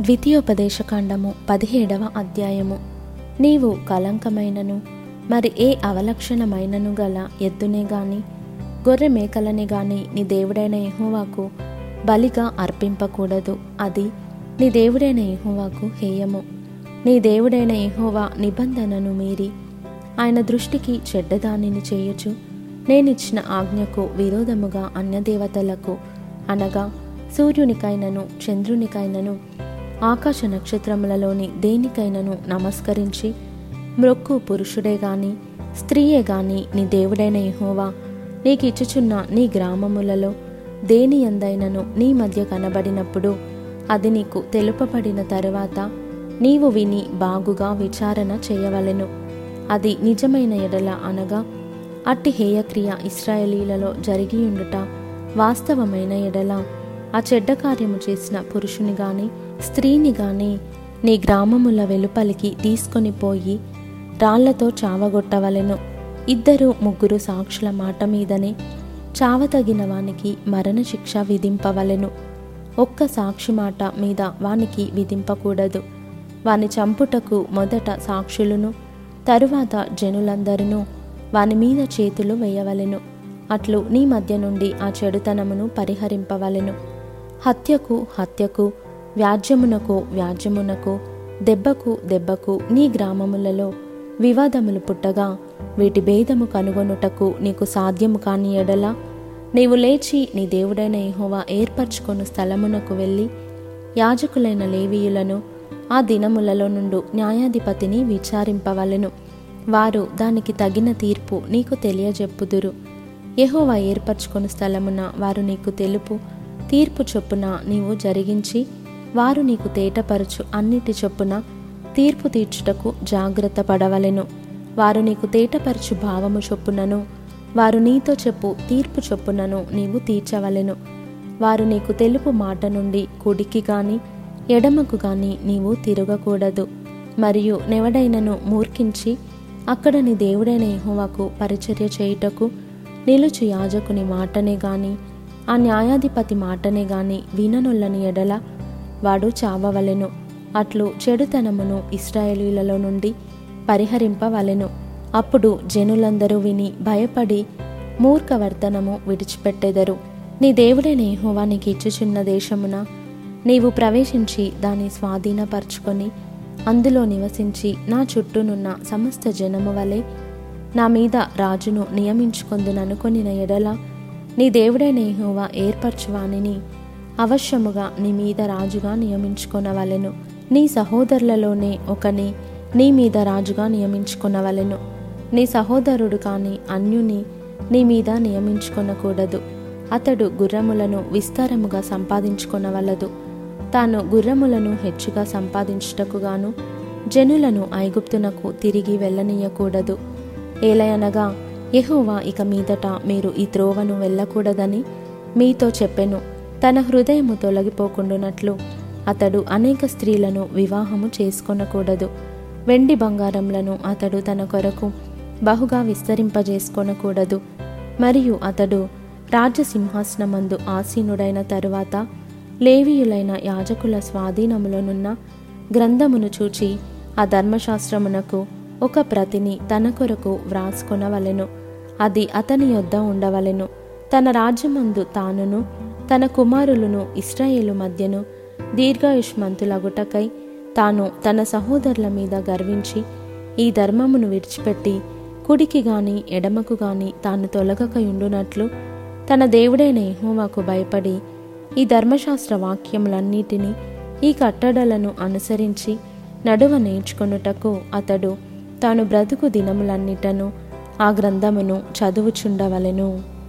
ద్వితీయోపదేశకాండము పదిహేడవ అధ్యాయము. నీవు కలంకమైనను మరి ఏ అవలక్షణమైనను గల ఎద్దునే గాని గొర్రె మేకలనే గాని నీ దేవుడైన యహోవాకు బలిగా అర్పింపకూడదు. అది నీ దేవుడైన ఎహోవాకు హేయము. నీ దేవుడైన యెహోవా నిబంధనను మీరి ఆయన దృష్టికి చెడ్డదానిని చేయొచ్చు నేనిచ్చిన ఆజ్ఞకు విరోధముగా అన్యదేవతలకు అనగా సూర్యునికైనను చంద్రునికైనను ఆకాశ నక్షత్రములలోని దేనికైనను నమస్కరించి మ్రొక్కు పురుషుడే గాని స్త్రీయే గాని నీ దేవుడైన యెహోవా నీకిచ్చుచున్న నీ గ్రామములలో దేని ఎందైనను నీ మధ్య కనబడినప్పుడు అది నీకు తెలుపబడిన తరువాత నీవు విని బాగుగా విచారణ చేయవలెను. అది నిజమైన ఎడల అనగా అట్టి హేయక్రియ ఇస్రాయేలీలలో జరిగియుండుట వాస్తవమైన ఎడల ఆ చెడ్డ కార్యము చేసిన పురుషుని గాని స్త్రీని గాని నీ గ్రామముల వెలుపలికి తీసుకొని పోయి రాళ్ళతో చావగొట్టవలెను. ఇద్దరు ముగ్గురు సాక్షుల మాట మీదనే చావతగిన వానికి మరణశిక్ష విధింపవలెను. ఒక్క సాక్షి మాట మీద వానికి విధింపకూడదు. వాని చంపుటకు మొదట సాక్షులను తరువాత జనులందరినూ వాని మీద చేతులు వేయవలెను. అట్లు నీ మధ్య నుండి ఆ చెడుతనమును పరిహరింపవలెను. హత్యకు హత్యకు వ్యాజ్యమునకు వ్యాజ్యమునకు దెబ్బకు దెబ్బకు నీ గ్రామములలో వివాదములు పుట్టగా వీటి భేదము కనుగొనుటకు నీకు సాధ్యము కాని ఎడల నీవు లేచి నీ దేవుడైన ఇహోవా ఏర్పరచుకొను స్థలమునకు వెళ్ళి యాజకులైన లేవీయులను ఆ దినములలో నుండు న్యాయాధిపతిని విచారింపవలెను. వారు దానికి తగిన తీర్పు నీకు తెలియజెప్పుదురు. యహోవా ఏర్పరచుకొని స్థలమున వారు నీకు తెలుపు తీర్పు చొప్పున నీవు జరిగించి వారు నీకు తేటపరచు అన్నిటి చొప్పున తీర్పు తీర్చుటకు జాగ్రత్త పడవలెను. వారు నీకు తేటపరచు భావము చొప్పునను వారు నీతో చెప్పు తీర్పు చొప్పునను నీవు తీర్చవలెను. వారు నీకు తెలుపు మాట నుండి కుడికి గాని ఎడమకు గాని నీవు తిరగకూడదు. మరియు నెవడైనను మూర్ఖించి అక్కడ నీ దేవుడైన యెహోవాకు పరిచర్య చేయుటకు నిలుచు యాజకుని మాటనే గాని ఆ న్యాయాధిపతి మాటనే గాని విననొల్లని ఎడల వాడు చావవలెను. అట్లు చెడుతనమును ఇస్రాయేలీలలో నుండి పరిహరింపవలెను. అప్పుడు జనులందరూ విని భయపడి మూర్ఖవర్తనము విడిచిపెట్టెదరు. నీ దేవుడైన యెహోవా నీకు ఇచ్చుచున్న దేశమున నీవు ప్రవేశించి దాన్ని స్వాధీనపరుచుకొని అందులో నివసించి నా చుట్టూనున్న సమస్త జనము వలె నా మీద రాజును నియమించుకొందుననుకొనిన ఎడల నీ దేవుడైన యెహోవా ఏర్పరచువానిని అవశ్యముగా నీ మీద రాజుగా నియమించుకొనవలెను. నీ సహోదరులలోనే ఒకని నీ మీద రాజుగా నియమించుకొనవలెను. నీ సహోదరుడు కాని అన్యుని నీ మీద నియమించుకొనకూడదు. అతడు గుర్రములను విస్తారముగా సంపాదించుకొనవలదు. తాను గుర్రములను హెచ్చుగా సంపాదించుటకుగాను జనులను ఐగుప్తునకు తిరిగి వెళ్ళనీయకూడదు. ఏలయనగా యహోవా ఇక మీదట మీరు ఈ త్రోవను వెళ్ళకూడదని మీతో చెప్పెను. తన హృదయము తొలగిపోకుండునట్లు అతడు అనేక స్త్రీలను వివాహము చేసుకొనకూడదు. వెండి బంగారములను అతడు తన కొరకు బహుగా విస్తరింపజేసుకొనకూడదు. మరియు అతడు రాజసింహాసనమందు ఆసీనుడైన తరువాత లేవీయులైన యాజకుల స్వాధీనములోనున్న గ్రంథమును చూచి ఆ ధర్మశాస్త్రమునకు ఒక ప్రతిని తన కొరకు వ్రాసుకొనవలెను. అది అతని యొద్ద ఉండవలెను. తన రాజ్యమందు తానును తన కుమారులను ఇస్రాయేలు మధ్యను దీర్ఘాయుష్మంతులగుటకై తాను తన సహోదరుల మీద గర్వించి ఈ ధర్మమును విడిచిపెట్టి కుడికి గాని ఎడమకు గాని తాను తొలగకయుండునట్లు తన దేవుడైన యహోవాకు భయపడి ఈ ధర్మశాస్త్ర వాక్యములన్నిటినీ ఈ కట్టడలను అనుసరించి నడువ నేర్చుకొనుటకు అతడు తాను బ్రతుకు దినములన్నిటను ఆ గ్రంథమును చదువుచుండవలెను.